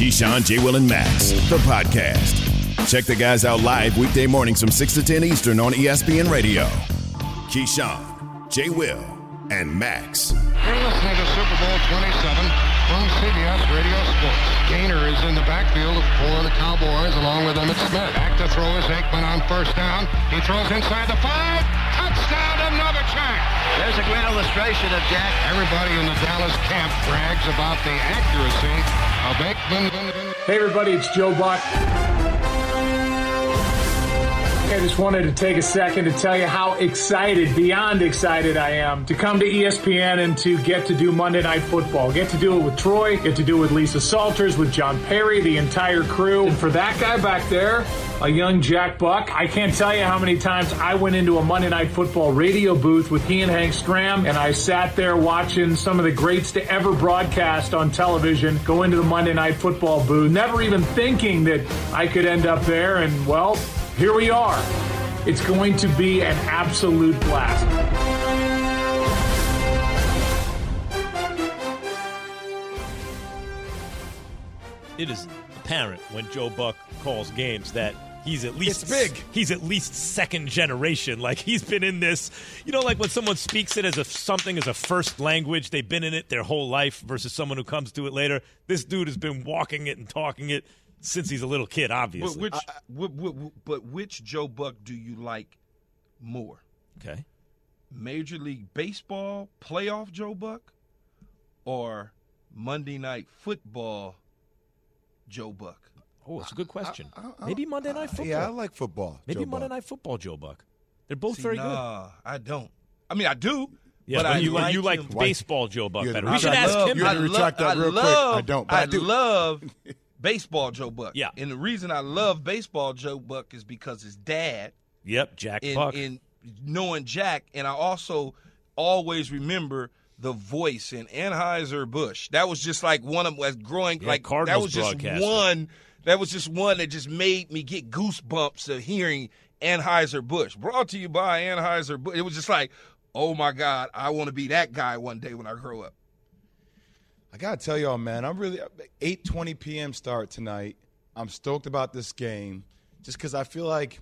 Keyshawn, J. Will, and Max, the podcast. Check the guys out live weekday mornings from 6 to 10 Eastern on ESPN Radio. Keyshawn, J. Will, and Max. You're listening to Super Bowl 27 from CBS Radio Sports. Gainer is in the backfield for the Cowboys along with Emmitt Smith. Back to throw is Aikman on first down. He throws inside the five. Touchdown to Novacek. There's a great illustration of Jack. Everybody in the Dallas camp brags about the accuracy of Aikman. Hey everybody, it's Joe Buck. I just wanted to take a second to tell you how excited, beyond excited I am to come to ESPN and to get to do Monday Night Football. Get to do it with Troy, get to do it with Lisa Salters, with John Perry, the entire crew. And for that guy back there, a young Jack Buck, I can't tell you how many times I went into a Monday Night Football radio booth with he and Hank Stram, and I sat there watching some of the greats to ever broadcast on television go into the Monday Night Football booth, never even thinking that I could end up there. And well, here we are. It's going to be an absolute blast. it is apparent when Joe Buck calls games that he's at least It's big. He's at least second generation. Like he's been in this. You know, like when someone speaks it as a something as a first language, they've been in it their whole life versus someone who comes to it later. This dude has been walking it and talking it since he's a little kid. But Obviously. which, wh- wh- wh- but which Joe Buck do you like more? okay. Major League Baseball playoff Joe Buck, or Monday Night Football Joe Buck? Oh, it's a good question. Maybe Monday Night Football. Yeah, I like football. Maybe Joe Monday Buck. Night Football, Joe Buck. They're both See, very good. nah, I don't. I mean, I do. Yeah, but but I you like, you like baseball Joe Buck better. We should love- ask him. You had to I retract that I real quick. I don't, but I do. love baseball Joe Buck. Yeah. And the reason I love baseball Joe Buck is because his dad Yep, Jack in, Buck. in knowing Jack, and I also always remember the voice in Anheuser Busch. That was just like one of as growing Yeah, like that was just one. That was just one that just made me get goosebumps of hearing Anheuser Busch. Brought to you by Anheuser Busch. It was just like, oh my God, I want to be that guy one day when I grow up. I gotta tell y'all, man, I'm really 8:20 p.m. start tonight. I'm stoked about this game, just because I feel like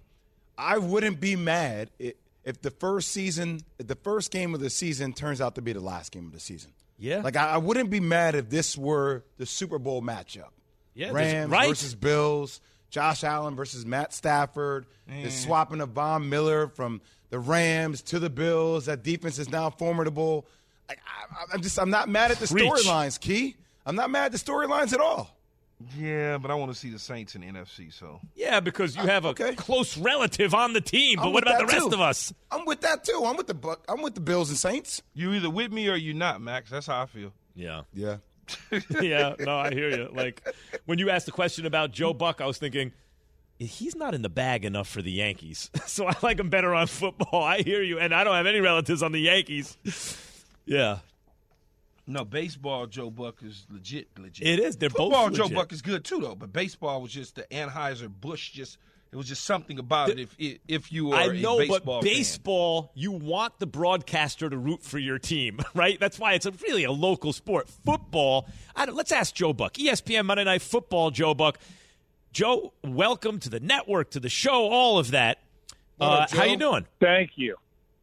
I wouldn't be mad if the first season, the first game of the season turns out to be the last game of the season. Yeah. like I, I wouldn't be mad if this were the Super Bowl matchup. Yeah, Rams right. versus Bills, Josh Allen versus Matt Stafford, the swapping of Von Miller from the Rams to the Bills. That defense is now formidable. I, I, I'm just I'm not mad at the storylines, Key. I'm not mad at the storylines at all. Yeah, but I want to see the Saints in the NFC. So yeah, because you uh, have a okay. close relative on the team. But I'm what about the that, rest too. of us? I'm with that too. I'm with the Buck. I'm with the Bills and Saints. you either with me or you're not, Max. That's how I feel. Yeah. Yeah. yeah, no, I hear you. Like when you asked the question about Joe Buck, I was thinking he's not in the bag enough for the Yankees, so I like him better on football. I hear you, and I don't have any relatives on the Yankees. Yeah, No, baseball Joe Buck is legit, legit. it is. They're Football both Joe legit. Buck is good too, though. But baseball was just the Anheuser Busch. Just it was just something about it. If if you are I know, a baseball but fan. baseball, you want the broadcaster to root for your team, right? That's why it's a, really a local sport. Football, I don't, let's ask Joe Buck. ESPN Monday Night Football, Joe Buck. Joe, welcome to the network, to the show, all of that. Uh, up, how you doing? Thank you.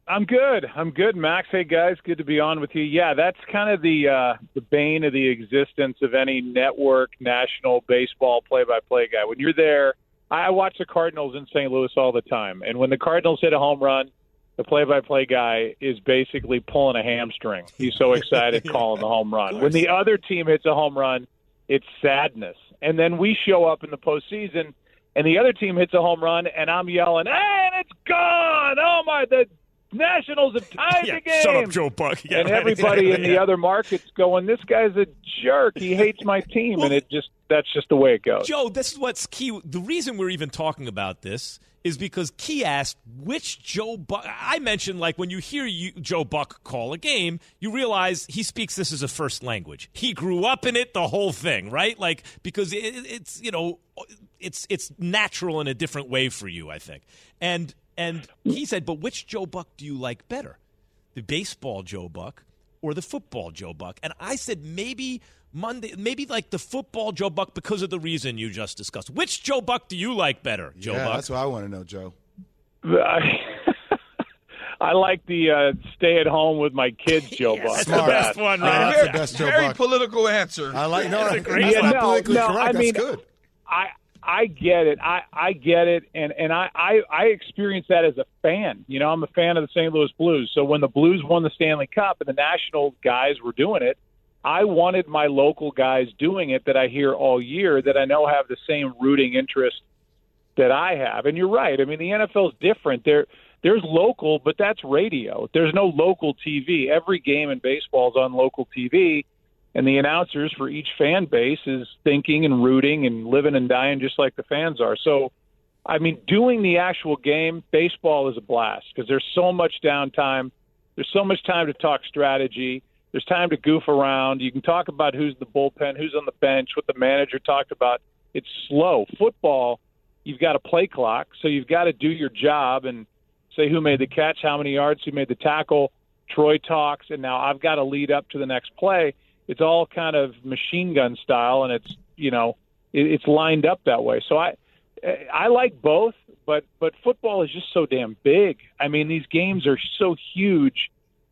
I'm good. I'm good, Max. Hey guys, good to be on with you. Yeah, that's kind of the uh, the bane of the existence of any network national baseball play-by-play guy. When you're there, I watch the Cardinals in St. Louis all the time, and when the Cardinals hit a home run, the play-by-play guy is basically pulling a hamstring. He's so excited calling the home run. When the other team hits a home run, it's sadness. And then we show up in the postseason, and the other team hits a home run, and I'm yelling, "Hey, and it's gone! Oh my, the Nationals have tied yeah, the game. Shut up, Joe Buck. Yeah, and right, everybody exactly, in the yeah. other markets going, "This guy's a jerk. He hates my team," and it just that's just the way it goes. Joe, this is what's key. The reason we're even talking about this is because Key asked which Joe Buck. I mentioned like when you hear you, Joe Buck call a game, you realize he speaks this as a first language. He grew up in it, the whole thing, right? Like because it, it's you know it's it's natural in a different way for you, I think. And and he said, but which Joe Buck do you like better, the baseball Joe Buck or the football Joe Buck? And I said maybe. Monday, maybe like the football Joe Buck because of the reason you just discussed. Which Joe Buck do you like better, Joe yeah, Buck? that's what I want to know, Joe. I, I like the uh, stay at home with my kids, Joe Buck. That's the best one, Uh, right? that's very the best Joe very Buck. political answer. I like no, That's a great that's one. not politically No, no, correct. I that's mean- good. I I get it. I I get it, and and I I I experience that as a fan. You know, I'm a fan of the St. Louis Blues. So when the Blues won the Stanley Cup and the national guys were doing it, I wanted my local guys doing it that I hear all year that I know have the same rooting interest that I have. And you're right. I mean, the NFL's different. There there's local, but that's radio. There's no local TV. Every game in baseball is on local TV and the announcers for each fan base is thinking and rooting and living and dying just like the fans are. So, I mean, doing the actual game, baseball is a blast because there's so much downtime. There's so much time to talk strategy. There's time to goof around. You can talk about who's the bullpen, who's on the bench, what the manager talked about. It's slow. Football, you've got a play clock, so you've got to do your job and say who made the catch, how many yards, who made the tackle. Troy talks, and now I've got to lead up to the next play it's all kind of machine gun style and it's you know it, it's lined up that way. So i i like both but but football is just so damn big. I mean these games are so huge.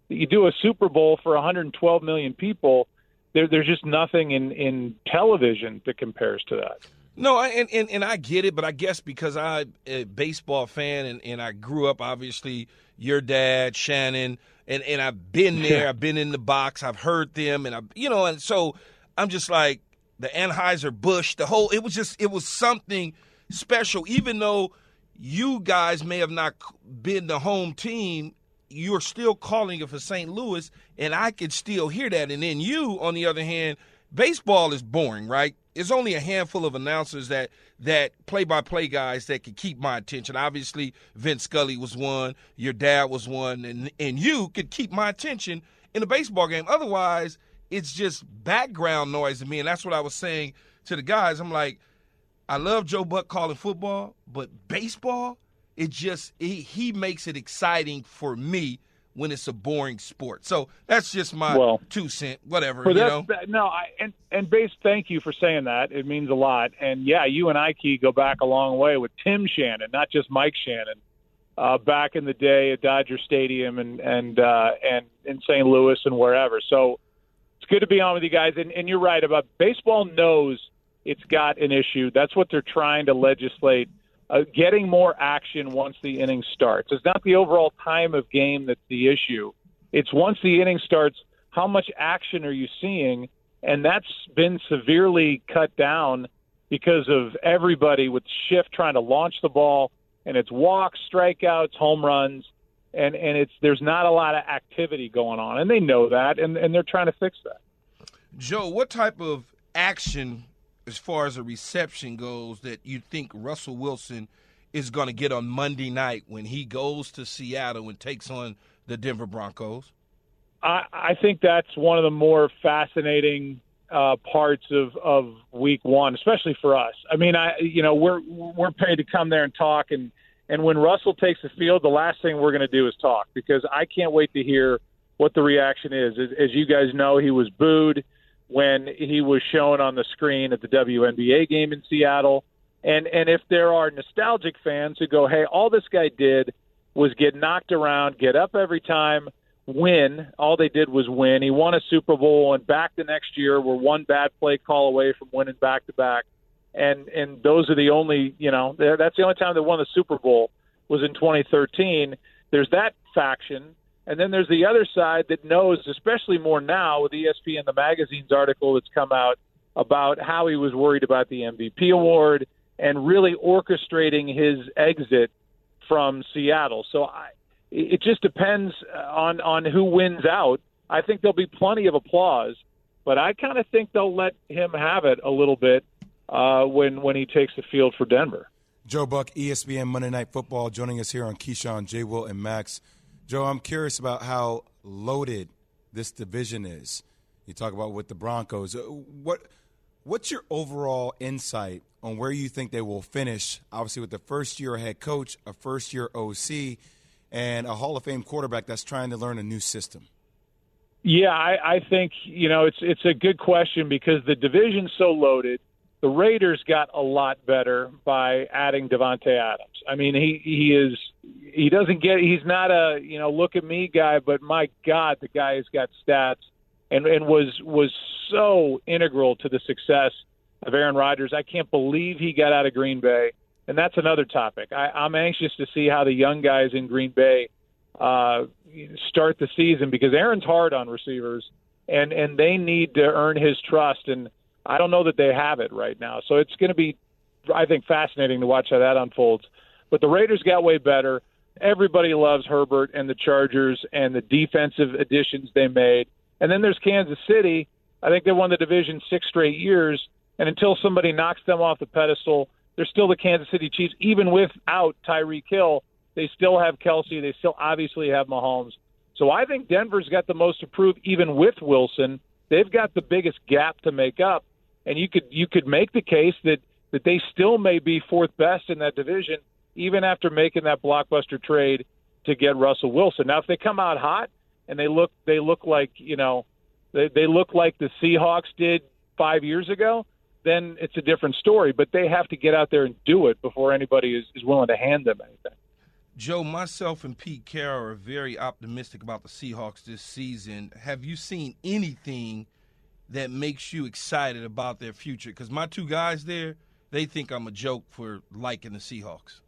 That you do a super bowl for 112 million people there there's just nothing in in television that compares to that No, I, and, and and I get it, but I guess because I'm a baseball fan and, and I grew up, obviously, your dad, Shannon, and, and I've been there, I've been in the box, I've heard them, and I, you know, and so I'm just like the Anheuser Busch, the whole. It was just, it was something special, even though you guys may have not been the home team. You're still calling it for St. Louis, and I could still hear that. And then you, on the other hand, baseball is boring, right? There's only a handful of announcers that that play-by-play guys that could keep my attention. Obviously, Vin Scully was one, your dad was one, and and you could keep my attention in a baseball game. Otherwise, it's just background noise to me, and that's what I was saying to the guys. I'm like, I love Joe Buck calling football, but baseball, it just he, he makes it exciting for me when it's a boring sport. So that's just my Well, two cent, whatever, you know. that, no, I, and and base, thank you for saying that. It means a lot. And yeah, you and Ike go back a long way with Tim Shannon, not just Mike Shannon. Uh, back in the day at Dodger Stadium and and uh, and in St. Louis and wherever. So it's good to be on with you guys. And, and you're right about baseball knows it's got an issue. That's what they're trying to legislate. Uh, getting more action once the inning starts. It's not the overall time of game that's the issue. It's once the inning starts, how much action are you seeing? And that's been severely cut down because of everybody with shift trying to launch the ball, and it's walks, strikeouts, home runs, and and it's there's not a lot of activity going on, and they know that, and and they're trying to fix that. Joe, what type of action, as far as the reception goes, that you think Russell Wilson is going to get on Monday night when he goes to Seattle and takes on the Denver Broncos? I, I think that's one of the more fascinating uh, parts of, of week one, especially for us. I mean, I you know we're we're paid to come there and talk, and and when Russell takes the field, the last thing we're going to do is talk because I can't wait to hear what the reaction is. As, as you guys know, he was booed when he was shown on the screen at the WNBA game in Seattle. And and if there are nostalgic fans who go, "Hey, all this guy did was get knocked around, get up every time, win. All they did was win. He won a Super Bowl and back the next year we're one bad play call away from winning back to back. And and those are the only, you know, that's the only time they won the Super Bowl was in 2013. There's that faction. And then there's the other side that knows, especially more now with ESPN, the magazine's article that's come out about how he was worried about the MVP award and really orchestrating his exit from Seattle. So I, it just depends on on who wins out. I think there'll be plenty of applause, but I kind of think they'll let him have it a little bit uh, when when he takes the field for Denver. Joe Buck, ESPN Monday Night Football, joining us here on Keyshawn, J. Will, and Max. Joe, I'm curious about how loaded this division is. You talk about with the Broncos. Uh, what what's your overall insight on where you think they will finish? Obviously, with the first year head coach, a first year OC, and a Hall of Fame quarterback that's trying to learn a new system. Yeah, I, I think you know it's it's a good question because the division's so loaded. The Raiders got a lot better by adding Davante Adams. I mean, he he is he doesn't get he's not a you know look at me guy, but my God, the guy has got stats and and was was so integral to the success of Aaron Rodgers. I can't believe he got out of Green Bay, and that's another topic. I, I'm anxious to see how the young guys in Green Bay uh, start the season because Aaron's hard on receivers, and and they need to earn his trust, and I don't know that they have it right now. So it's going to be, I think, fascinating to watch how that unfolds. But the Raiders got way better. Everybody loves Herbert and the Chargers and the defensive additions they made. And then there's Kansas City. I think they won the division six straight years. And until somebody knocks them off the pedestal, they're still the Kansas City Chiefs, even without Tyreek Hill they still have Kelce. They still obviously have Mahomes. So I think Denver's got the most to prove, even with Wilson. They've got the biggest gap to make up, and you could you could make the case that that they still may be fourth best in that division, even after making that blockbuster trade to get Russell Wilson. Now, if they come out hot and they look they look like you know they, they look like the Seahawks did five years ago, then it's a different story. But they have to get out there and do it before anybody is, is willing to hand them anything. Joe, myself and Pete Carroll are very optimistic about the Seahawks this season. Have you seen anything that makes you excited about their future? Because my two guys there, they think I'm a joke for liking the Seahawks.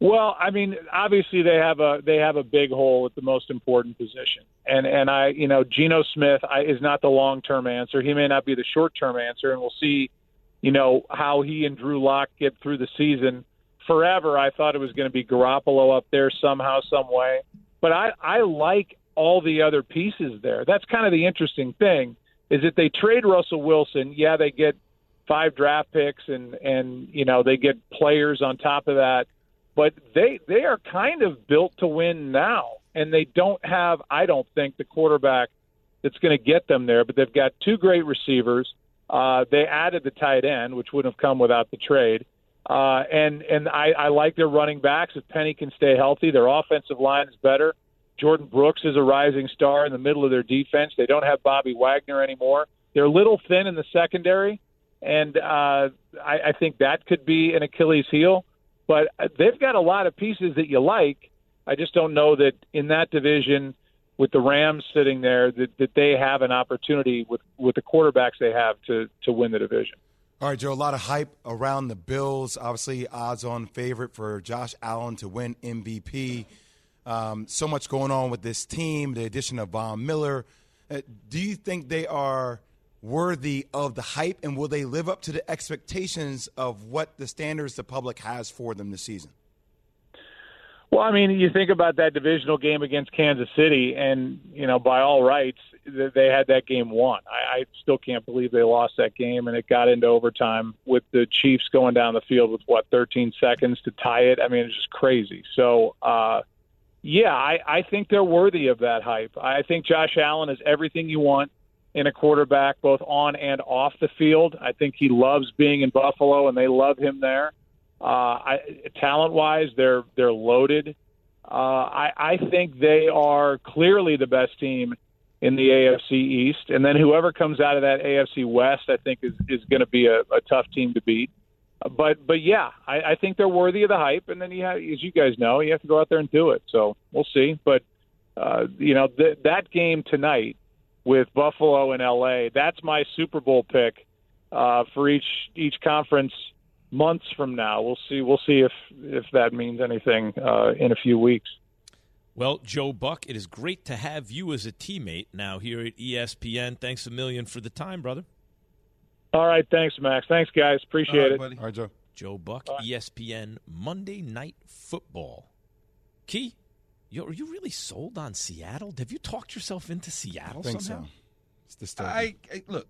Well, I mean, obviously they have a they have a big hole at the most important position, and and I, you know, Geno Smith I, is not the long term answer. He may not be the short term answer, and we'll see, you know, how he and Drew Lock get through the season forever I thought it was going to be Garoppolo up there somehow, some way. But I, I like all the other pieces there. That's kind of the interesting thing is that they trade Russell Wilson. Yeah, they get five draft picks and and you know they get players on top of that, but they they are kind of built to win now, and they don't have I don't think the quarterback that's going to get them there. But they've got two great receivers. Uh, they added the tight end, which wouldn't have come without the trade. Uh, and and I, I like their running backs. If Penny can stay healthy, their offensive line is better. Jordyn Brooks is a rising star in the middle of their defense. They don't have Bobby Wagner anymore. They're a little thin in the secondary, and uh, I, I think that could be an Achilles heel. But they've got a lot of pieces that you like. I just don't know that in that division, with the Rams sitting there, that, that they have an opportunity with with the quarterbacks they have to to win the division. All right, Joe, a lot of hype around the Bills. Obviously, odds on favorite for Josh Allen to win MVP. Um, so much going on with this team, the addition of Von Miller. Uh, do you think they are worthy of the hype, and will they live up to the expectations of what the standards the public has for them this season? Well, I mean, you think about that divisional game against Kansas City, and you know, by all rights, they had that game won. I, I still can't believe they lost that game, and it got into overtime with the Chiefs going down the field with what 13 seconds to tie it. I mean, it's just crazy. So, uh, yeah, I, I think they're worthy of that hype. I think Josh Allen is everything you want in a quarterback, both on and off the field. I think he loves being in Buffalo, and they love him there. Uh, I, talent-wise, they're they're loaded. Uh, I, I think they are clearly the best team in the AFC East, and then whoever comes out of that AFC West, I think is is going to be a, a tough team to beat. But but yeah, I, I think they're worthy of the hype, and then you have, as you guys know, you have to go out there and do it. So we'll see. But uh, you know th- that game tonight with Buffalo and LA, that's my Super Bowl pick uh, for each each conference months from now. We'll see. We'll see if if that means anything uh, in a few weeks. Well, Joe Buck, it is great to have you as a teammate now here at ESPN. Thanks a million for the time, brother. All right, thanks, Max. Thanks, guys. Appreciate All right, it. Buddy. All right, Joe. Joe Buck, ESPN Monday Night Football. Key, You, are you really sold on Seattle? Have you talked yourself into Seattle I think somehow? so. It's disturbing. I, I look.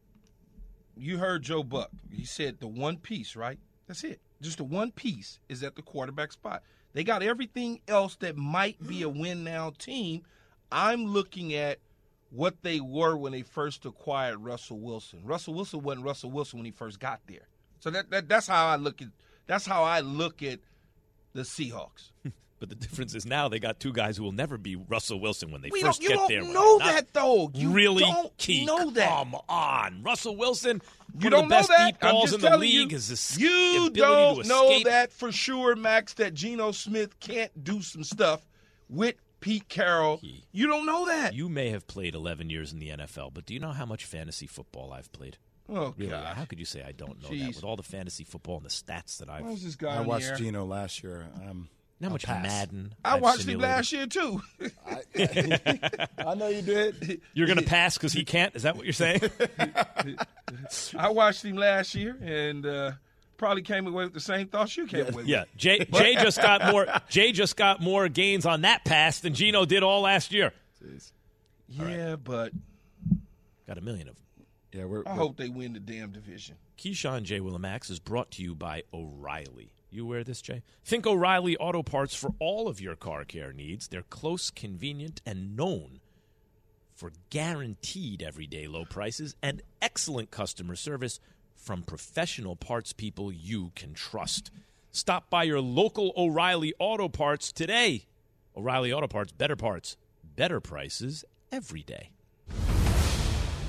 You heard Joe Buck. He said the one piece, right? That's it. Just the one piece is at the quarterback spot. They got everything else that might be a win now team. I'm looking at what they were when they first acquired Russell Wilson. Russell Wilson wasn't Russell Wilson when he first got there. So that, that that's how I look at that's how I look at the Seahawks. But the difference is now they got two guys who will never be Russell Wilson when they We first don't, you get don't there. know that though. You really don't key. know that. Come on, Russell Wilson. You don't the best know that. deep balls I'm in just the telling league. you. is you don't know that for sure, Max. That Geno Smith can't do some stuff with Pete Carroll. He- you don't know that. You may have played 11 years in the NFL, but do you know how much fantasy football I've played? oh Really? God. How could you say I don't know Jeez. that with all the fantasy football and the stats that I've? Was this guy I on watched air? Geno last year. Um, How I'll much pass. Madden? I I've watched him last year too. I know you did. You're going to pass because he can't. Is that what you're saying? I watched him last year and uh, probably came away with the same thoughts you came away with. yeah. Jay, Jay just got more. Jay just got more gains on that pass than Geno did all last year. Yeah, but Got a million of them. Yeah, we're, I we're- hope they win the damn division. Keyshawn J. Willimax is brought to you by O'Reilly. You wear this, Jay? Think O'Reilly Auto Parts for all of your car care needs. They're close, convenient, and known for guaranteed everyday low prices and excellent customer service from professional parts people you can trust. Stop by your local O'Reilly Auto Parts today. O'Reilly Auto Parts, better parts, better prices every day.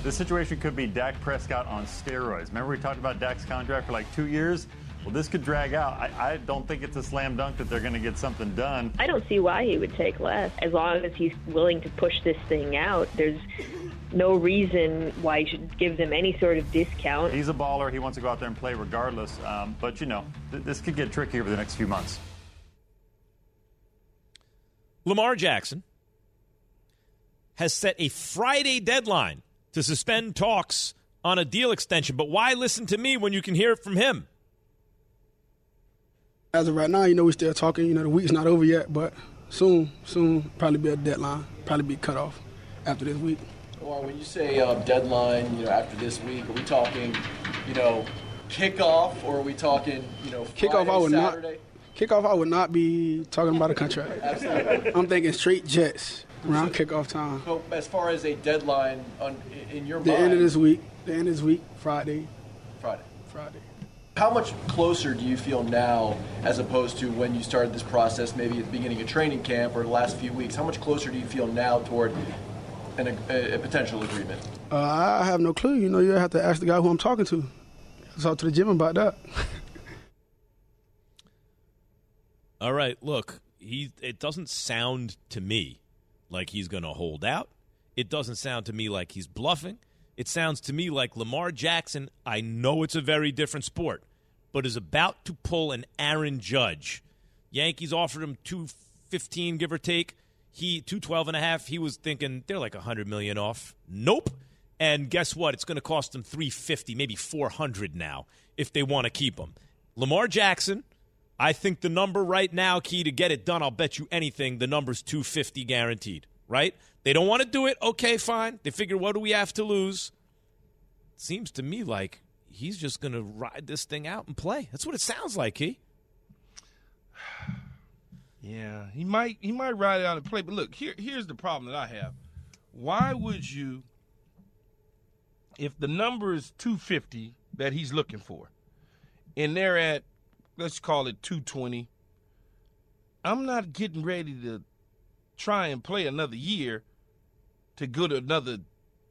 This situation could be Dak Prescott on steroids. Remember, we talked about Dak's contract for like two years? Well, this could drag out. I, I don't think it's a slam dunk that they're going to get something done. I don't see why he would take less. As long as he's willing to push this thing out, there's no reason why he should give them any sort of discount. He's a baller. He wants to go out there and play regardless. Um, but, you know, th- this could get tricky over the next few months. Lamar Jackson has set a Friday deadline to suspend talks on a deal extension. But why listen to me when you can hear it from him? As of right now, you know, we're still talking. You know, the week's not over yet, but soon, soon, probably be a deadline, probably be cut off after this week. Or when you say um, deadline, you know, after this week, are we talking, you know, kickoff, or are we talking, you know, Friday, Kickoff, I would Saturday? not. Kickoff, I would not be talking about a contract. Absolutely. I'm thinking straight Jets around kickoff time. So as far as a deadline on, in your The mind, end of this week, the end of this week, Friday, Friday. Friday. How much closer do you feel now, as opposed to when you started this process, maybe at the beginning of training camp or the last few weeks? How much closer do you feel now toward an, a, a potential agreement? Uh, I have no clue. You know, you have to ask the guy who I'm talking to. Talk to the gym about that. All right, look, he it doesn't sound to me like he's going to hold out. It doesn't sound to me like he's bluffing. It sounds to me like Lamar Jackson, I know it's a very different sport, but is about to pull an Aaron Judge. Yankees offered him 215 give or take. He 212 and a half. He was thinking they're like 100 million off. Nope. And guess what? It's going to cost them 350, maybe 400 now if they want to keep him. Lamar Jackson, I think the number right now, key to get it done, I'll bet you anything, the number's 250 guaranteed, right? They don't want to do it. Okay, fine. They figure, what do we have to lose? Seems to me like he's just going to ride this thing out and play. That's what it sounds like, he. Yeah, he might he might ride it out and play. But look, here here's the problem that I have. Why would you, if the number is 250 that he's looking for, and they're at, let's call it 220, I'm not getting ready to try and play another year to go to another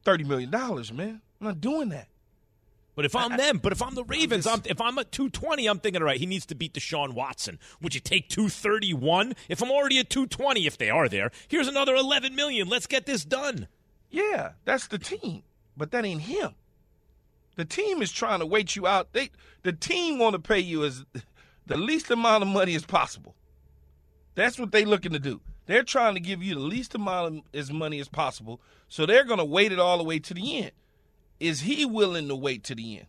$30 million, man. I'm not doing that. But if I'm them, but if I'm the Ravens, I'm, if I'm at 220, I'm thinking, all right, he needs to beat Deshaun Watson. Would you take 231? If I'm already at 220, if they are there, here's another 11 million. Let's get this done. Yeah, that's the team, but that ain't him. The team is trying to wait you out. They, the team want to pay you as the least amount of money as possible. That's what they looking to do. They're trying to give you the least amount of as money as possible, so they're going to wait it all the way to the end. Is he willing to wait to the end?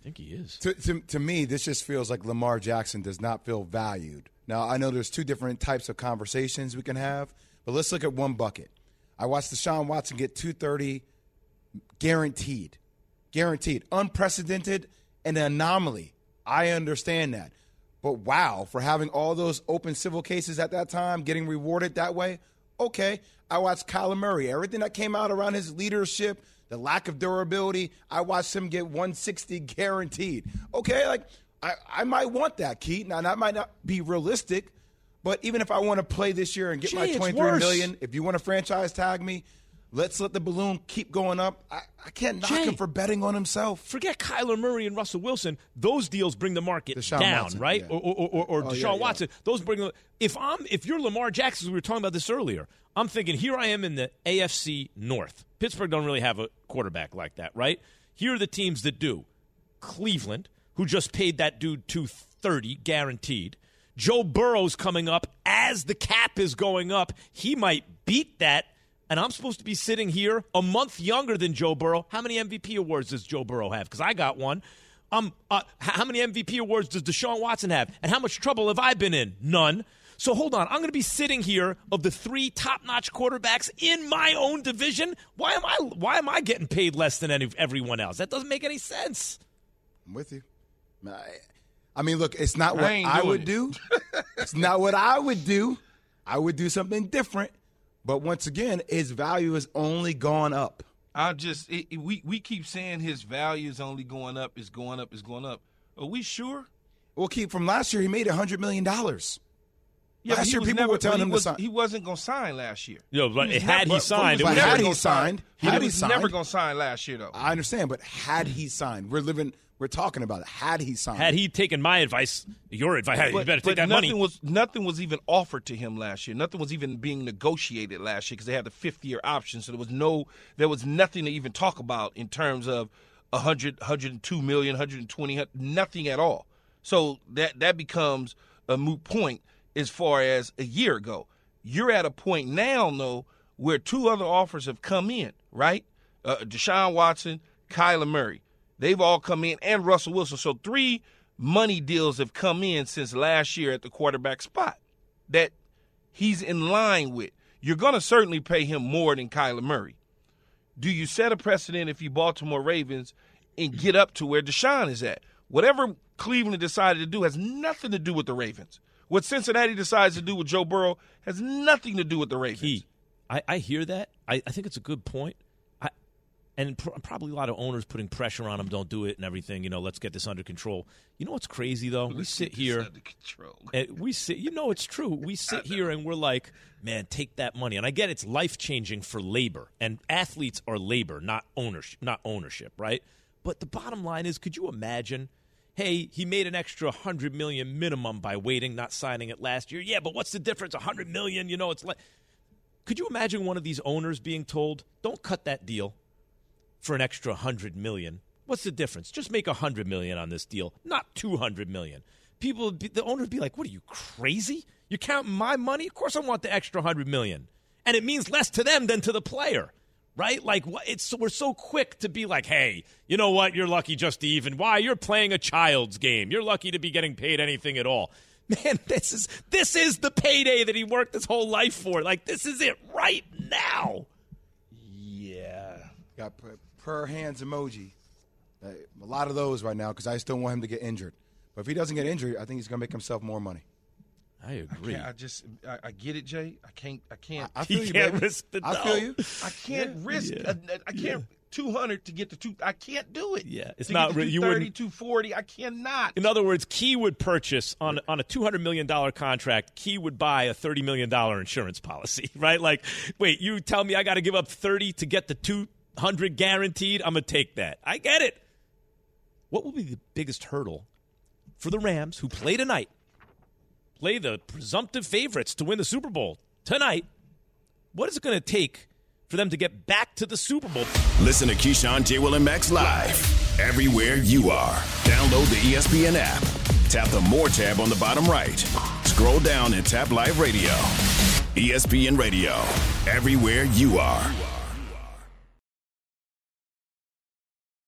I think he is. To, to, to me, this just feels like Lamar Jackson does not feel valued Now, I know there's two different types of conversations we can have, but let's look at one bucket. I watched Deshaun Watson get 230 guaranteed. Guaranteed. Unprecedented and an anomaly. I understand that. But wow, for having all those open civil cases at that time, getting rewarded that way, okay. I watched Kyler Murray. Everything that came out around his leadership, the lack of durability, I watched him get 160 guaranteed. Okay, like I, I might want that, Keith. Now that might not be realistic, but even if I want to play this year and get Jay, my it's 23 worse. million, if you want to franchise tag me, let's let the balloon keep going up. I, I can't knock Jay. him for betting on himself. Forget Kyler Murray and Russell Wilson. Those deals bring the market Deshaun down, Watson, right? yeah. Or, or, or, or Oh, Deshaun yeah, yeah. Watson. Those bring. The, if I'm, if you're Lamar Jackson, we were talking about this earlier. I'm thinking here I am in the AFC North. Pittsburgh don't really have a quarterback like that, right? Here are the teams that do. Cleveland, who just paid that dude 230 guaranteed. Joe Burrow's coming up as the cap is going up. He might beat that. And I'm supposed to be sitting here a month younger than Joe Burrow. How many MVP awards does Joe Burrow have? Because I got one. Um, uh, how many MVP awards does Deshaun Watson have? And how much trouble have I been in? None. So hold on. I'm going to be sitting here of the three top-notch quarterbacks in my own division. Why am I? Why am I getting paid less than any, everyone else? That doesn't make any sense. I'm with you. I, I mean, look, it's not what ain't I, would it. do. it's not what I would do. I would do something different. But once again, his value has only gone up. I just it, it- we we keep saying his value is only going up, is going up, is going up. Are we sure? Well, keep from last year, he made $100 million. but last he year, people never- were telling him was, to sign. He wasn't going to sign last year. Yo, but was had he signed, it But was had he gonna sign. signed, he had he was never going to sign last year though. I understand, but had he signed, we're living, we're talking about it. Had he signed, Had he taken my advice, your advice, hey, you but, better but take that nothing money. was nothing was even offered to him last year. Nothing was even being negotiated last year because they had the fifth year option. So there was no, there was nothing to even talk about in terms of 100, 102 million, 120, nothing at all. So that that becomes a moot point as far as a year ago. You're at a point now, though, where two other offers have come in, right? Uh, Deshaun Watson, Kyler Murray. They've all come in, and Russell Wilson. So three money deals have come in since last year at the quarterback spot that he's in line with. You're going to certainly pay him more than Kyler Murray. Do you set a precedent if you Baltimore Ravens and get up to where Deshaun is at? Whatever Cleveland decided to do has nothing to do with the Ravens. What Cincinnati decides to do with Joe Burrow has nothing to do with the Ravens. Key. I, I hear that. I, I think it's a good point. And pr- probably a lot of owners putting pressure on them. Don't do it and everything. You know, let's get this under control. You know what's crazy though? We sit here. Under control. And we sit, you know, it's true. We sit here and we're like, man, take that money. And I get it's life changing for labor, and athletes are labor, not ownership, not ownership, right? But the bottom line is, could you imagine? Hey, he made an extra hundred million minimum by waiting, not signing it last year. Yeah, but what's the difference? A hundred million, you know, it's like. Could you imagine one of these owners being told, "Don't cut that deal for an extra hundred million. What's the difference? Just make a hundred million on this deal, not two hundred million. People, be, the owner would be like, "What are you crazy? You're counting my money? Of course, I want the extra hundred million, and it means less to them than to the player." Right? Like it's we're so quick to be like, "Hey, you know what? You're lucky just to even. Why? You're playing a child's game. You're lucky to be getting paid anything at all." Man, this is this is the payday that he worked his whole life for. Like this is it right now. Yeah. Got per, per hands emoji. Uh, a lot of those right now because I still want him to get injured. But if he doesn't get injured, I think he's going to make himself more money. I agree. Yeah, I just I, I get it, Jay. I can't I can't I feel you, baby. I feel you. I can't risk Yeah. I, I can't 200 to get to two I can't do it. Yeah, it's to not get to you 230, wouldn't- 240, I cannot. In other words, Key would purchase on on a two hundred million dollar contract. Key would buy a thirty million dollar insurance policy, right? Like, wait, you tell me I got to give up thirty to get the two hundred guaranteed? I'm gonna take that. I get it. What will be the biggest hurdle for the Rams, who play tonight, play the presumptive favorites to win the Super Bowl tonight? What is it going to take for them to get back to the Super Bowl? Listen to Keyshawn, J. Will, and Max live everywhere you are. Download the ESPN app. Tap the More tab on the bottom right. Scroll down and tap Live Radio. ESPN Radio, everywhere you are.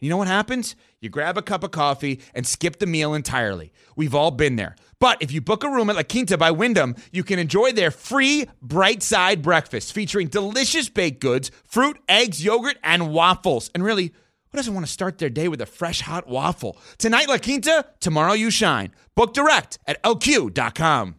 You know what happens? You grab a cup of coffee and skip the meal entirely. We've all been there. But if you book a room at La Quinta by Wyndham, you can enjoy their free bright side breakfast featuring delicious baked goods, fruit, eggs, yogurt, and waffles. And really, who doesn't want to start their day with a fresh hot waffle? Tonight, La Quinta, tomorrow, you shine. Book direct at lq.com.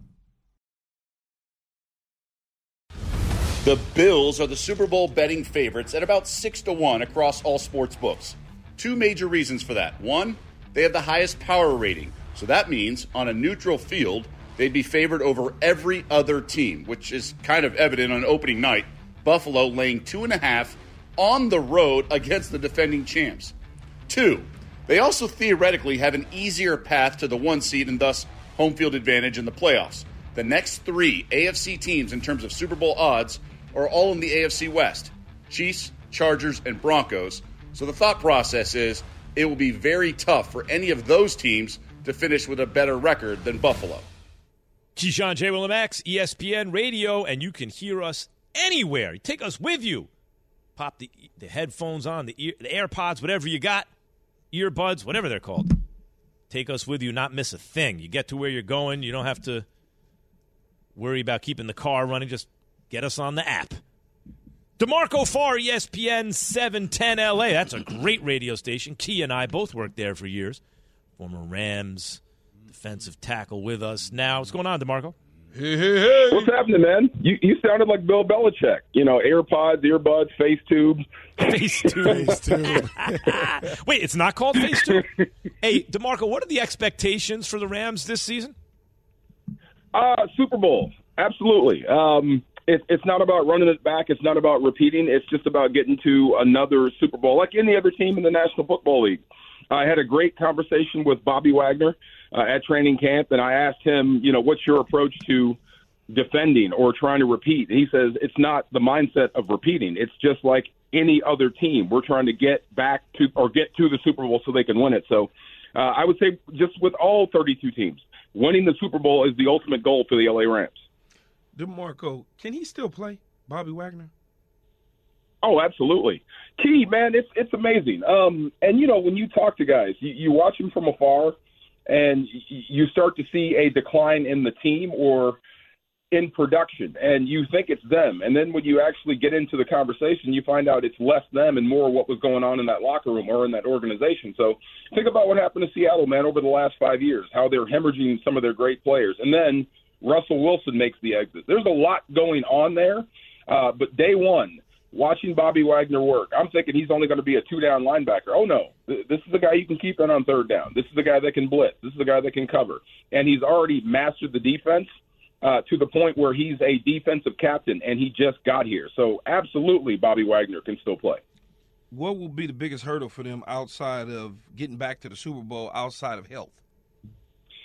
The Bills are the Super Bowl betting favorites at about 6 to 1 across all sports books. Two major reasons for that. One, they have the highest power rating. So that means on a neutral field, they'd be favored over every other team, which is kind of evident on opening night. Buffalo laying two and a half on the road against the defending champs. Two, they also theoretically have an easier path to the one seed and thus home field advantage in the playoffs. The next three AFC teams in terms of Super Bowl odds are all in the AFC West Chiefs, Chargers, and Broncos. So the thought process is it will be very tough for any of those teams to finish with a better record than Buffalo. Keyshawn J. Will Max, ESPN Radio, and you can hear us anywhere. Take us with you. Pop the, the headphones on, the, ear, the AirPods, whatever you got, earbuds, whatever they're called. Take us with you, not miss a thing. You get to where you're going. You don't have to worry about keeping the car running. Just get us on the app. D'Marco Farr, ESPN 710 LA. That's a great radio station. Key and I both worked there for years. Former Rams defensive tackle with us now. What's going on, D'Marco? Hey, hey, hey. What's happening, man? You you sounded like Bill Belichick. You know, AirPods, earbuds, face tubes. Face tube. face tube. Wait, it's not called face tube? hey, D'Marco, what are the expectations for the Rams this season? Uh, Super Bowl. Absolutely. Um, it, it's not about running it back. It's not about repeating. It's just about getting to another Super Bowl, like any other team in the National Football League. I had a great conversation with Bobby Wagner uh, at training camp, and I asked him, you know, what's your approach to defending or trying to repeat? He says it's not the mindset of repeating. It's just like any other team. We're trying to get back to or get to the Super Bowl so they can win it. So uh, I would say just with all 32 teams, winning the Super Bowl is the ultimate goal for the LA Rams. D'Marco, can he still play, Bobby Wagner? Oh, absolutely. Key, man, it's it's amazing. Um, and you know, when you talk to guys, you, you watch them from afar, and you start to see a decline in the team or in production, and you think it's them. And then when you actually get into the conversation, you find out it's less them and more what was going on in that locker room or in that organization. So think about what happened to Seattle, man, over the last five years, how they're hemorrhaging some of their great players, and then Russell Wilson makes the exit. There's a lot going on there, uh, but day one watching Bobby Wagner work, I'm thinking he's only going to be a two down linebacker. Oh, no. This is the guy you can keep in on third down. This is the guy that can blitz. This is the guy that can cover. And he's already mastered the defense uh, to the point where he's a defensive captain, and he just got here. So, absolutely, Bobby Wagner can still play. What will be the biggest hurdle for them outside of getting back to the Super Bowl outside of health?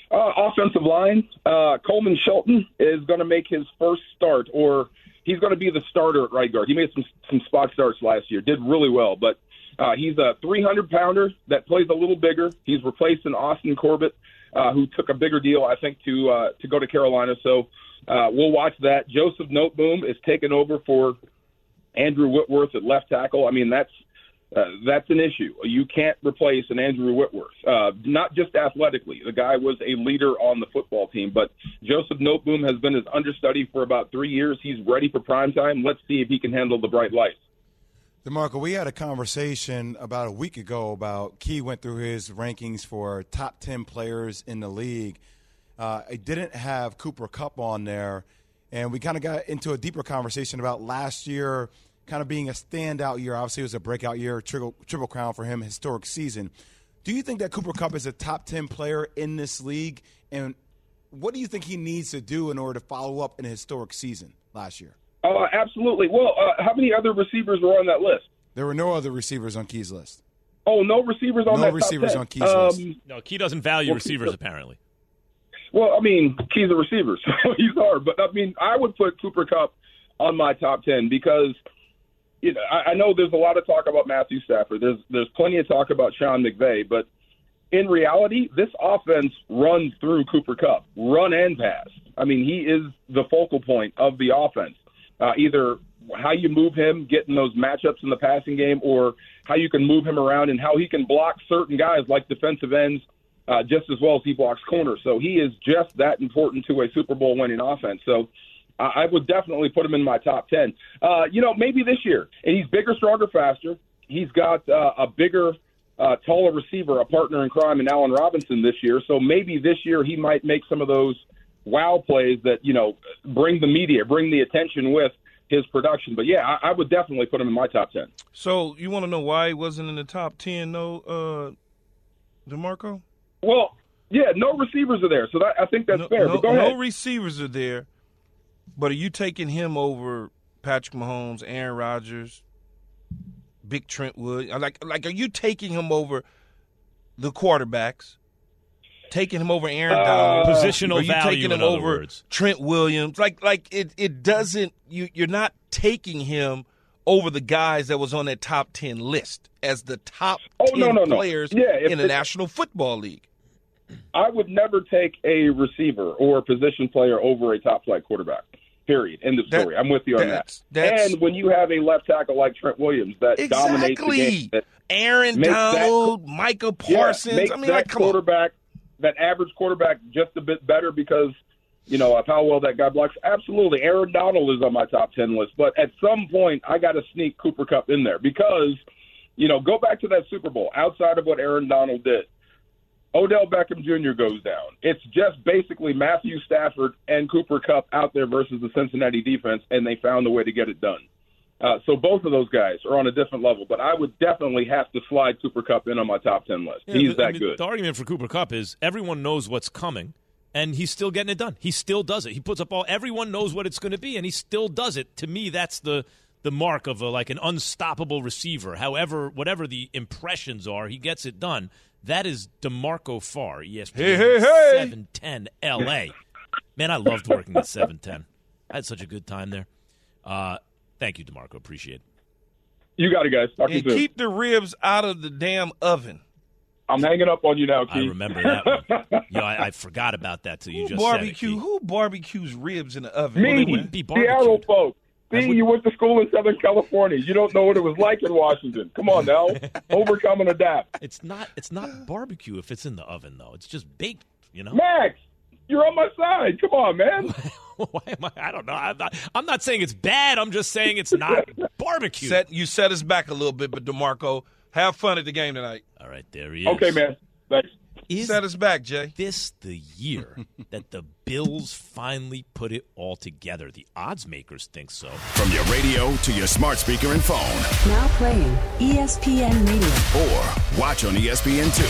Uh, offensive line. Uh, Coleman Shelton is going to make his first start, or he's going to be the starter at right guard. He made some some spot starts last year, did really well, but uh, he's a 300 pounder that plays a little bigger. He's replacing Austin Corbett, uh, who took a bigger deal, I think, to uh, to go to Carolina. So uh, we'll watch that. Joseph Noteboom is taking over for Andrew Whitworth at left tackle. I mean, that's uh, that's an issue. You can't replace an Andrew Whitworth, uh, not just athletically. The guy was a leader on the football team, but Joseph Noteboom has been his understudy for about three years. He's ready for prime time. Let's see if he can handle the bright lights. D'Marco, we had a conversation about a week ago about Key went through his rankings for top 10 players in the league. Uh, I didn't have Cooper Kupp on there, and we kind of got into a deeper conversation about last year – kind of being a standout year. Obviously, it was a breakout year, triple, triple crown for him, historic season. Do you think that Cooper Kupp is a top 10 player in this league? And what do you think he needs to do in order to follow up in a historic season last year? Uh, absolutely. Well, uh, how many other receivers were on that list? There were no other receivers on Key's list. Oh, no receivers on No that receivers top 10. on Key's list. Um, No, Key doesn't value Well, receivers Key- apparently. Well, I mean, Key's a receiver, so he's hard. But I mean, I would put Cooper Kupp on my top ten because you know I, I know there's a lot of talk about Matthew Stafford. There's there's plenty of talk about Sean McVay, but in reality, this offense runs through Cooper Kupp, run and pass. I mean, he is the focal point of the offense. Uh, either how you move him, getting those matchups in the passing game, or how you can move him around and how he can block certain guys like defensive ends uh, just as well as he blocks corners. So he is just that important to a Super Bowl winning offense. So I I would definitely put him in my top 10. Uh, you know, maybe this year. And he's bigger, stronger, faster. He's got uh, a bigger, uh, taller receiver, a partner in crime in Allen Robinson this year. So maybe this year he might make some of those wow plays that, you know, bring the media, bring the attention with his production. But yeah, I, I would definitely put him in my top 10. So you want to know why he wasn't in the top ten? No, uh, D'Marco. Well, yeah, no receivers are there. So that, I think that's no, fair. No, but go ahead. no receivers are there, but are you taking him over Patrick Mahomes, Aaron Rodgers, Big Trent Wood? Like, like, are you taking him over the quarterbacks? Taking him over Aaron Uh, Donald, Positional Are you value, taking in him other over words. Trent Williams? Like, like it, it doesn't. You, you're not taking him over the guys that was on that top ten list as the top Oh, ten no, no, no. players Yeah, if in the National Football League. I would never take a receiver or a position player over a top flight quarterback. Period. End of story. I'm with you on that. that's- and when you have a left tackle like Trent Williams that dominates the game, that Aaron makes that- Donald, Micah yeah, Parsons. I mean, that like, come on. quarterback, that average quarterback, just a bit better because you know of how well that guy blocks. Absolutely, Aaron Donald is on my top ten list, but at some point I got to sneak Cooper Kupp in there because you know go back to that Super Bowl. Outside of what Aaron Donald did, Odell Beckham Jr. goes down. It's just basically Matthew Stafford and Cooper Kupp out there versus the Cincinnati defense, and they found a way to get it done. Uh, so both of those guys are on a different level, but I would definitely have to slide Cooper Kupp in on my top ten list. Yeah, He's the- I that mean, good. The argument for Cooper Kupp is everyone knows what's coming, and he's still getting it done. He still does it. He puts up all. Everyone knows what it's going to be, and he still does it. To me, that's the the mark of a, like an unstoppable receiver. However, whatever the impressions are, he gets it done. That is D'Marco Farr, ESPN Hey, hey, hey. seven ten LA. Man, I loved working at seven ten. I had such a good time there. Uh, thank you, D'Marco. Appreciate it. You got it, guys. Talk to you And keep the ribs out of the damn oven. I'm hanging up on you now, Keith. I remember that one. you know, I, I forgot about that till you Who just said it. barbecue? Who barbecues ribs in the oven? Me, Well, they wouldn't be Seattle barbecued. Folks. See, you went to school in Southern California. You don't know what it was like in Washington. Come on now, overcome and adapt. It's not. It's not barbecue if it's in the oven though. It's just baked. You know. Max, you're on my side. Come on, man. Why am I? I don't know. I'm not, I'm not saying it's bad. I'm just saying it's not barbecue. Set you set us back a little bit, but D'Marco, have fun at the game tonight. All right, there he is. Okay, man. Thanks. Is set us back, Jay. this the year that the Bills finally put it all together? The odds makers think so. From your radio to your smart speaker and phone, Now playing ESPN Radio. or watch on E ESPN2.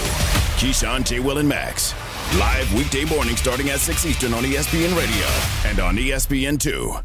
Keyshawn, J. Will, and Max. Live weekday morning starting at 6 Eastern on ESPN Radio and on E ESPN2.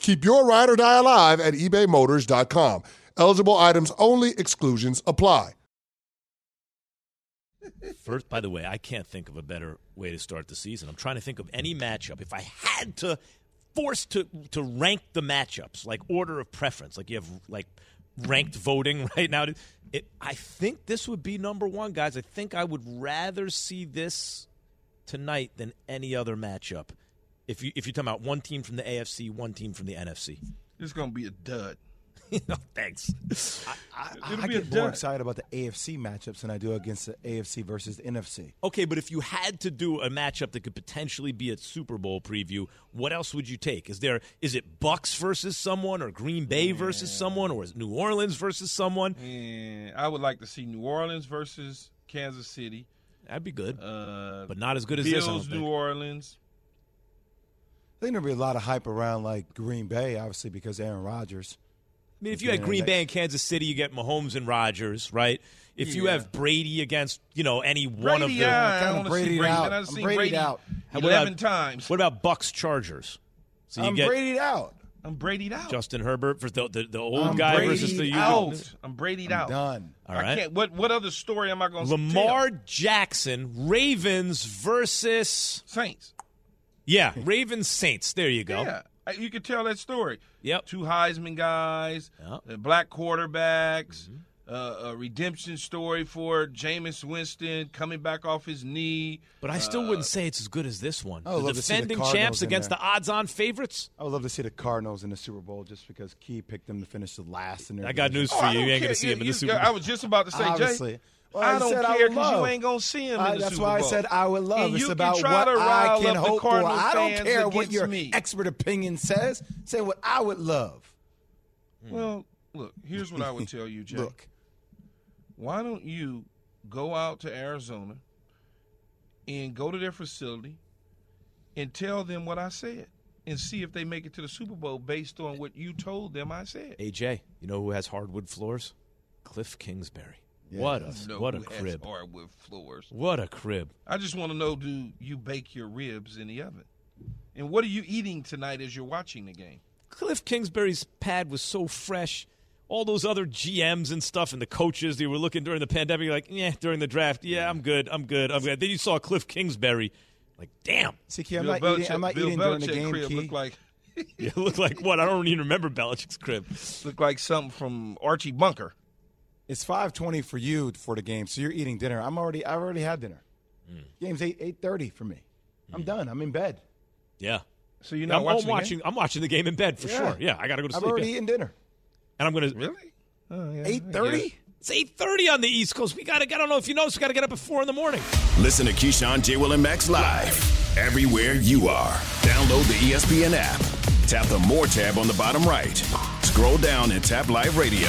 Keep your ride or die alive at ebaymotors.com. Eligible items only, exclusions apply. First, by the way, I can't think of a better way to start the season. I'm trying to think of any matchup. If I had to force to to rank the matchups, like order of preference, like you have like ranked voting right now, it, I think this would be number one, guys. I think I would rather see this tonight than any other matchup. If you if you're talking about one team from the AFC, one team from the NFC, It's going to be a dud. no, thanks. I, It'll I be a get more excited about the AFC matchups than I do against the AFC versus the NFC. Okay, but if you had to do a matchup that could potentially be a Super Bowl preview, what else would you take? Is there is it Bucks versus someone or Green Bay versus someone or is it New Orleans versus someone? And I would like to see New Orleans versus Kansas City. That'd be good. Uh, But not as good as Bills, this, I. New Orleans. I think there'll be a lot of hype around like Green Bay, obviously because Aaron Rodgers. I mean, if you had Green Bay and Kansas City, you get Mahomes and Rodgers, right? If you have Brady against, you know, any one of them, yeah, I kinda want to see Bradied Brady. out. I've I'm seen Bradied Brady out. What 11 about- times. What about Bucks Chargers? So you I'm get Brady'd out. I'm Brady'd out. Justin Herbert for the the, the old I'm guy versus the Brady'd young. out. I'm Brady'd I'm out. done. All I can't. What what other story am I going to Lamar Jackson, Ravens versus Saints. Yeah, Ravens Saints. There you go. Yeah, you could tell that story. Yep. Two Heisman guys, Yep. Mm-hmm. uh, black quarterbacks, uh, a redemption story for Jameis Winston coming back off his knee. But I still wouldn't say it's as good as this one. I the love to see the defending champs against there. the odds-on favorites. I would love to see the Cardinals in the Super Bowl just because Key picked them to finish the last in their I got division. news Oh, for I you. You don't ain't gonna see him in the Super Bowl. I was just about to say, Obviously. Jay. Well, I I don't care because you ain't gonna see him. I- in the that's Super why I said I would love. And it's you can about try what to I rile can up the hope for. Cardinal I don't care what your me. expert opinion says. Say what I would love. Hmm. Well, look. Here's what I would tell you, Jay. Look, why don't you go out to Arizona and go to their facility and tell them what I said and see if they make it to the Super Bowl based on what you told them I said. AJ, you know who has hardwood floors? Cliff Kingsbury. What a No, what a who has crib. hardwood floors. What a crib. I just want to know: Do you bake your ribs in the oven? And what are you eating tonight as you're watching the game? Cliff Kingsbury's pad was so fresh. All those other GMs and stuff and the coaches they were looking during the pandemic, like, yeah, during the draft, yeah, I'm good, I'm good, I'm good. Then you saw Cliff Kingsbury, like, damn. see, Key, I'm Bill not eating. Belichick- I'm not Bill eating during the Belichick game. crib Key. looked like You look like what? I don't even remember Belichick's crib. looked like something from Archie Bunker. It's five twenty for you for the game, so you're eating dinner. I'm already. I've already had dinner. Hmm. Game's eight eight thirty for me. I'm done. I'm in bed. Yeah. So you're I'm, not I'm watching. watching. I'm watching the game in bed for Yeah. sure. Yeah, I got to go to sleep. I've already yeah. eaten dinner. And I'm gonna. Really? Oh, yeah, I Eight guess. thirty. It's eight thirty on the East Coast. We got to. I don't know if you know. We got to get up at four in the morning. Listen to Keyshawn, J. Will, and Max live everywhere you are. Download the ESPN app. Tap the More tab on the bottom right. Scroll down and tap Live Radio.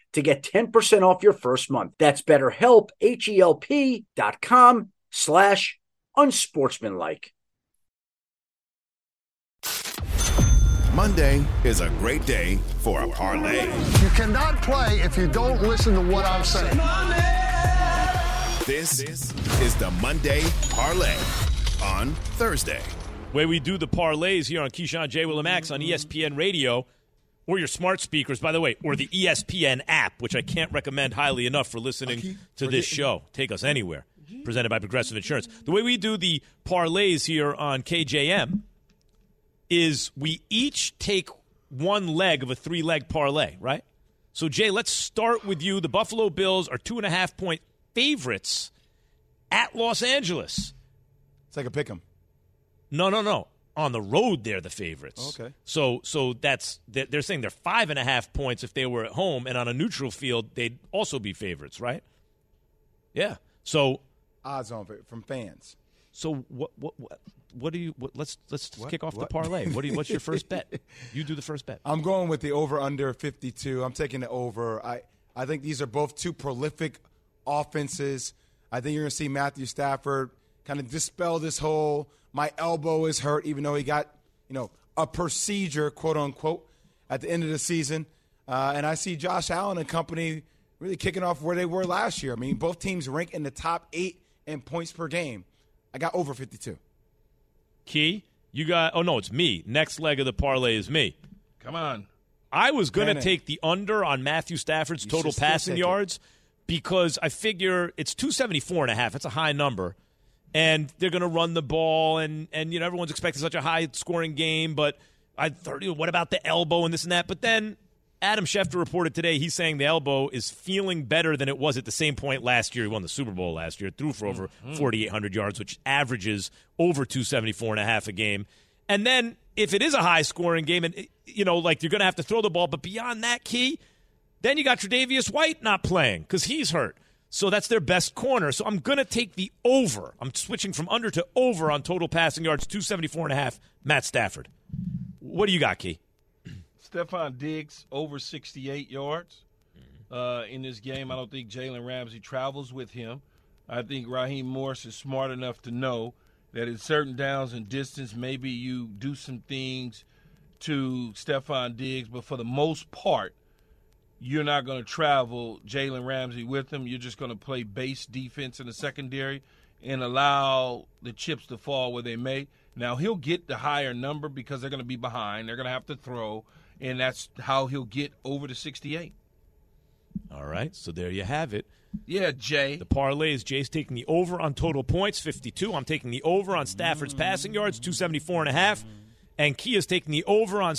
to get 10% off your first month. That's betterhelp, H-E-L-P dot com slash unsportsmanlike. Monday is a great day for a parlay. You cannot play if you don't listen to what I'm saying. This is the Monday Parlay on Thursday. Where we do the parlays here on Keyshawn J. Will and Max on ESPN Radio or your smart speakers, by the way, or the ESPN app, which I can't recommend highly enough for listening to this show. Take us anywhere. Presented by Progressive Insurance. The way we do the parlays here on KJM is we each take one leg of a three leg parlay, right? So, Jay, let's start with you. The Buffalo Bills are two and a half point favorites at Los Angeles. It's like a pick 'em. No, no, no. On the road, they're the favorites. Okay. So, so that's they're they're saying they're five and a half points if they were at home, and on a neutral field, they'd also be favorites, right? Yeah. So, Odds on from fans. so what? What? What, what do you? What, let's let's What? kick off What? the parlay. What do you? What's your first bet? You do the first bet. I'm going with the over under 52. I'm taking the over. I, I think these are both two prolific offenses. I think you're going to see Matthew Stafford kind of dispel this whole my elbow is hurt, even though he got, you know, a procedure, quote unquote, at the end of the season. Uh, and I see Josh Allen and company really kicking off where they were last year. I mean, both teams rank in the top eight in points per game. I got over 52. Key, you got. Oh no, it's me. Next leg of the parlay is me. Come on. I was going to take the under on Matthew Stafford's You total passing take it. yards because I figure it's 274 and a half. It's a high number. And they're going to run the ball and and you know everyone's expecting such a high scoring game, but I thought, what about the elbow and this and that? But then Adam Schefter reported today he's saying the elbow is feeling better than it was at the same point last year. He won the Super Bowl last year, threw for over Mhm. 4,800 yards, which averages over 274 and a half a game. And then if it is a high scoring game, and you know, like you're going to have to throw the ball, but beyond that key, then you got Tre'Davious White not playing because he's hurt. So that's their best corner. So I'm going to take the over. I'm switching from under to over on total passing yards, 274 and a half. Matt Stafford. What do you got, Key? Stefon Diggs over 68 yards uh, in this game. I don't think Jalen Ramsey travels with him. I think Raheem Morris is smart enough to know that in certain downs and distance, maybe you do some things to Stefon Diggs, but for the most part, you're not going to travel Jalen Ramsey with him. You're just going to play base defense in the secondary and allow the chips to fall where they may. Now, he'll get the higher number because they're going to be behind. They're going to have to throw, and that's how he'll get over to 68. All right, so there you have it. Yeah, Jay. The parlay is Jay's taking the over on total points, 52. I'm taking the over on Stafford's passing yards, 274 and a half. And Kia's taking the over on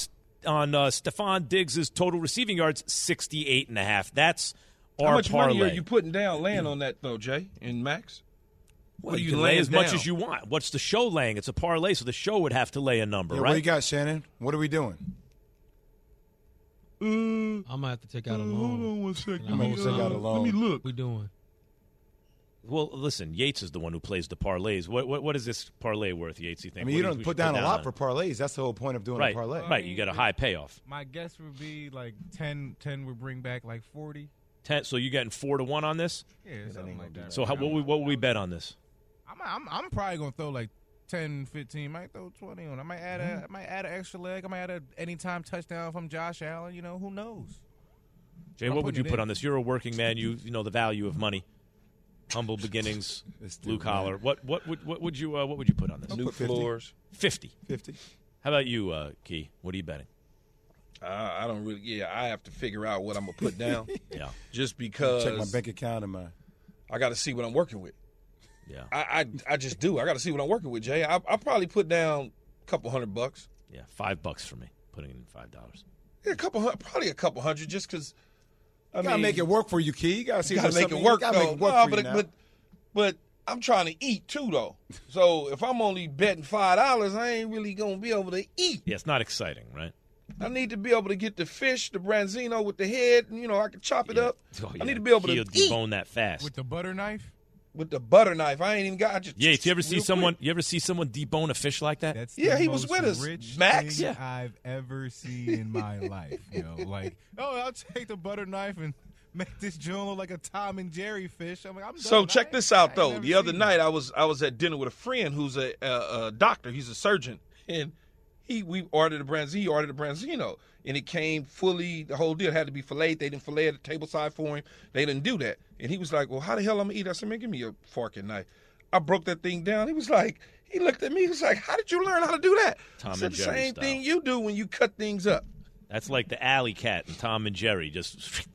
on uh, Stefon Diggs' total receiving yards, 68 and a half. That's our How much parlay. money are you putting down laying on that, though, Jay and Max? Well, you you can lay laying as much as you want. What's the show laying? It's a parlay, so the show would have to lay a number, Yeah, right? What do you got, Shannon? What are we doing? Uh, I'm gonna have to take out a uh, loan. Hold on one second. I'm gonna take out a loan. Let me look. We doing? Well, listen, Yates is the one who plays the parlays. What what, what is this parlay worth, Yates? You think? I mean, What you do don't we put down a lot on? for parlays. That's the whole point of doing right, a parlay. Right, you got a high payoff. My guess would be like 10, 10 would bring back like 40. Ten, so you getting four to one on this? Yeah, something like that. So how, what would what would we bet on this? I'm, I'm, I'm probably gonna throw like 10, 15. Might throw 20 on. I might add a, mm-hmm. I might add an extra leg. I might add an anytime touchdown from Josh Allen. You know, who knows? Jay, I'm what would you put in. on this? You're a working man. You you know the value of money. Humble beginnings, blue collar. What what would what would you uh, what would you put on this? I'll New put floors. Fifty. 50. How about you, uh, Key? What are you betting? Uh, I don't really. Yeah, I have to figure out what I'm gonna put down. Yeah. just because Check my bank account and my. I got to see what I'm working with. Yeah. I I, I just do. I got to see what I'm working with, Jay. I I'll probably put down a couple hundred bucks. Yeah, five bucks for me. Putting in five dollars. Yeah, a couple hun- probably a couple hundred, just because. I You gotta mean, make it work for you, Key. You gotta see. You gotta make it work gotta though. make it work No, for but, you now. but but I'm trying to eat too though. So if I'm only betting five dollars, I ain't really gonna be able to eat. Yeah, it's not exciting, right? I need to be able to get the fish, the branzino with the head, and you know I can chop it up. Oh, I need to be able He'll to eat. debone that fast. With the butter knife. With the butter knife. I ain't even got. I just Yeah, you ever see someone? quick. You ever see someone debone a fish like that? That's Yeah, he was with us, Rich Max. thing Yeah. I've ever seen in my life. You know, like, oh, I'll take the butter knife and make this joint look like a Tom and Jerry fish. I'm like, I'm So done. check this out though. The other seen night I was I was at dinner with a friend who's a, a, a doctor. He's a surgeon, and he we ordered a branzino. He ordered a branzino, and it came fully. The whole deal had to be filleted. They didn't fillet it the table side for him. They didn't do that. And he was like, "Well, how the hell I'm gonna eat?" I said, "Man, give me a fork and knife." I broke that thing down. He was like, he looked at me. He was like, "How did you learn how to do that?" Tom I said, and "The Jerry same style. thing you do when you cut things up." That's like the alley cat and Tom and Jerry. Just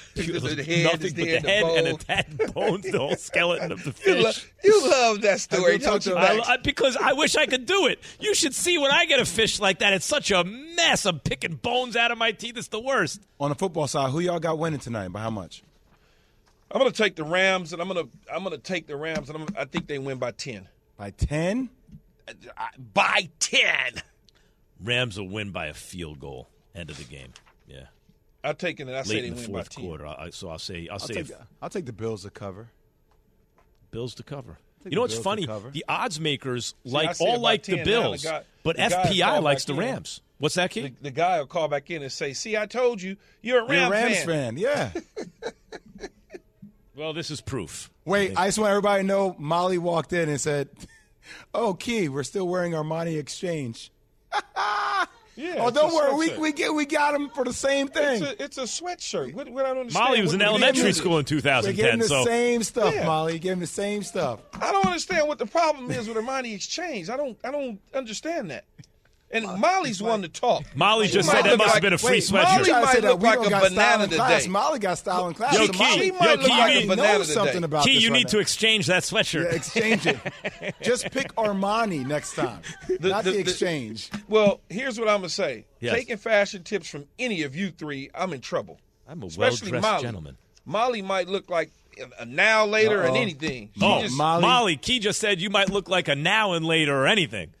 The head nothing but the the head and bone. a tad bones, the whole skeleton of the You, lo- fish. you love that story, don't you, I, Max? I- because I wish I could do it. You should see when I get a fish like that. It's such a mess. I'm picking bones out of my teeth. It's the worst. On the football side, who y'all got winning tonight? By how much? I'm gonna take the Rams, and I'm gonna I'm gonna take the Rams, and I'm, I think they win by ten. By ten? Uh, by ten. Rams will win by a field goal. End of the game. Yeah. I'm taking it. I say Late they in the win by fourth ten. quarter. I, so I'll say I'll, I'll say take, if- the, I'll take the Bills to cover. Bills to cover. You know what's Bills funny? The odds makers See, like all like 10 the now, the Bills, guy- but the FPI likes the back in. Rams. What's that, kid? The, the guy will call back in and say, "See, I told you, you're a You're Rams, a Rams fan." fan, yeah. Well, this is proof. Wait, I just want everybody to know Molly walked in and said, "Oh, Key, we're still wearing Armani Exchange." Yeah, oh, don't worry, we, we get we got them for the same thing. It's a, it's a sweatshirt. What, what I don't understand. Molly was what, in elementary school in We're getting 2010. the So same stuff, Yeah. Molly. Give them the same stuff. I don't understand what the problem is with Armani Exchange. I don't I don't understand that. And Molly's one to talk. Molly just said that look must like- have been a free wait, sweatshirt. Molly Trying to say might look like a banana today. Molly got style in class. Yo, so Key, yo, might look Key, like you a need, banana today. something about Key, you right need now. to exchange that sweatshirt. Yeah, exchange it. Just pick Armani next time, not the, the- the- exchange. Well, here's what I'm gonna say. Yes. Taking fashion tips from any of you three, I'm in trouble. I'm a Especially well-dressed Molly. gentleman. Molly might look like a- a now later and Uh-oh. anything. She Oh, just- Molly. Key just said you might look like a now and later or anything.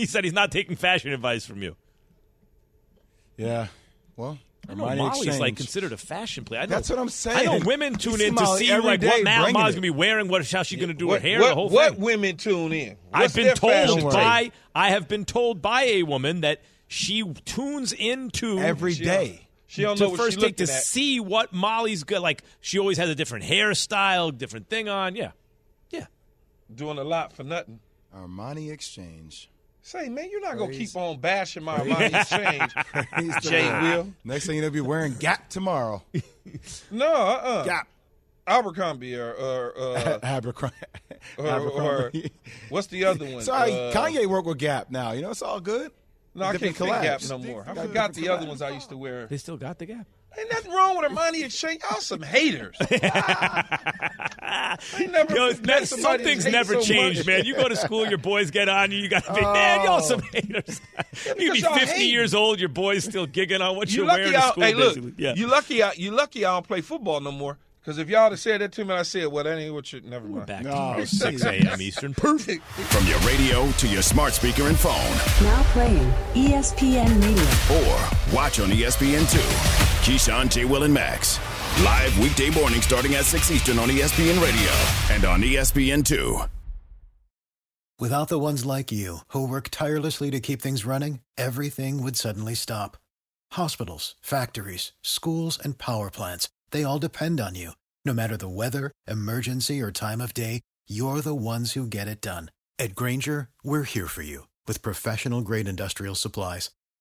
He said he's not taking fashion advice from you. Yeah. Well, I know Molly's exchange. like considered a fashion play. I know, That's what I'm saying. I know women tune in to Molly see like what now Molly's gonna be wearing, what how's she gonna do what, her hair, what, the whole what thing. women tune in? I've been told fashion take? by I have been told by a woman that she tunes into every day. She day. don't- to know what first she's take to at. see what Molly's good. Like she always has a different hairstyle, different thing on. Yeah, yeah. Doing a lot for nothing. Armani exchange. Say, man, you're not gonna keep on bashing my Armani exchange. Praise the Jay Will. Next thing you know, you'll be wearing Gap tomorrow. No, uh-uh. Gap. Abercrombie or, or, uh, Abercrombie. or, or what's the other one? Sorry, Uh, Kanye work with Gap now. You know, it's all good. No, I can't fit Gap no more. I forgot different the other ones I used to wear. They still got the gap. Ain't nothing wrong with Armani Exchange. Y'all some haters. I never Yo, that, some things never so change, much. man. You go to school, your boys get on you. You got to be, oh. man, y'all some haters. You be 50 hate. years old, your boys still gigging on what You you're lucky wearing to y'all. school. Hey, look. Yeah. You lucky. I, you lucky. I don't play football no more. Because if y'all had said that to me, I said, "Well, that ain't what you." Never mind. Back No, tomorrow, 6 a.m. Eastern. Perfect. From your radio to your smart speaker and phone, Now playing ESPN Radio. or watch on E ESPN2. Keyshawn, J. Will, and Max. Live weekday morning starting at 6 Eastern on ESPN Radio and on E ESPN2. Without the ones like you, who work tirelessly to keep things running, everything would suddenly stop. Hospitals, factories, schools, and power plants, they all depend on you. No matter the weather, emergency, or time of day, you're the ones who get it done. At Grainger, we're here for you with professional grade industrial supplies.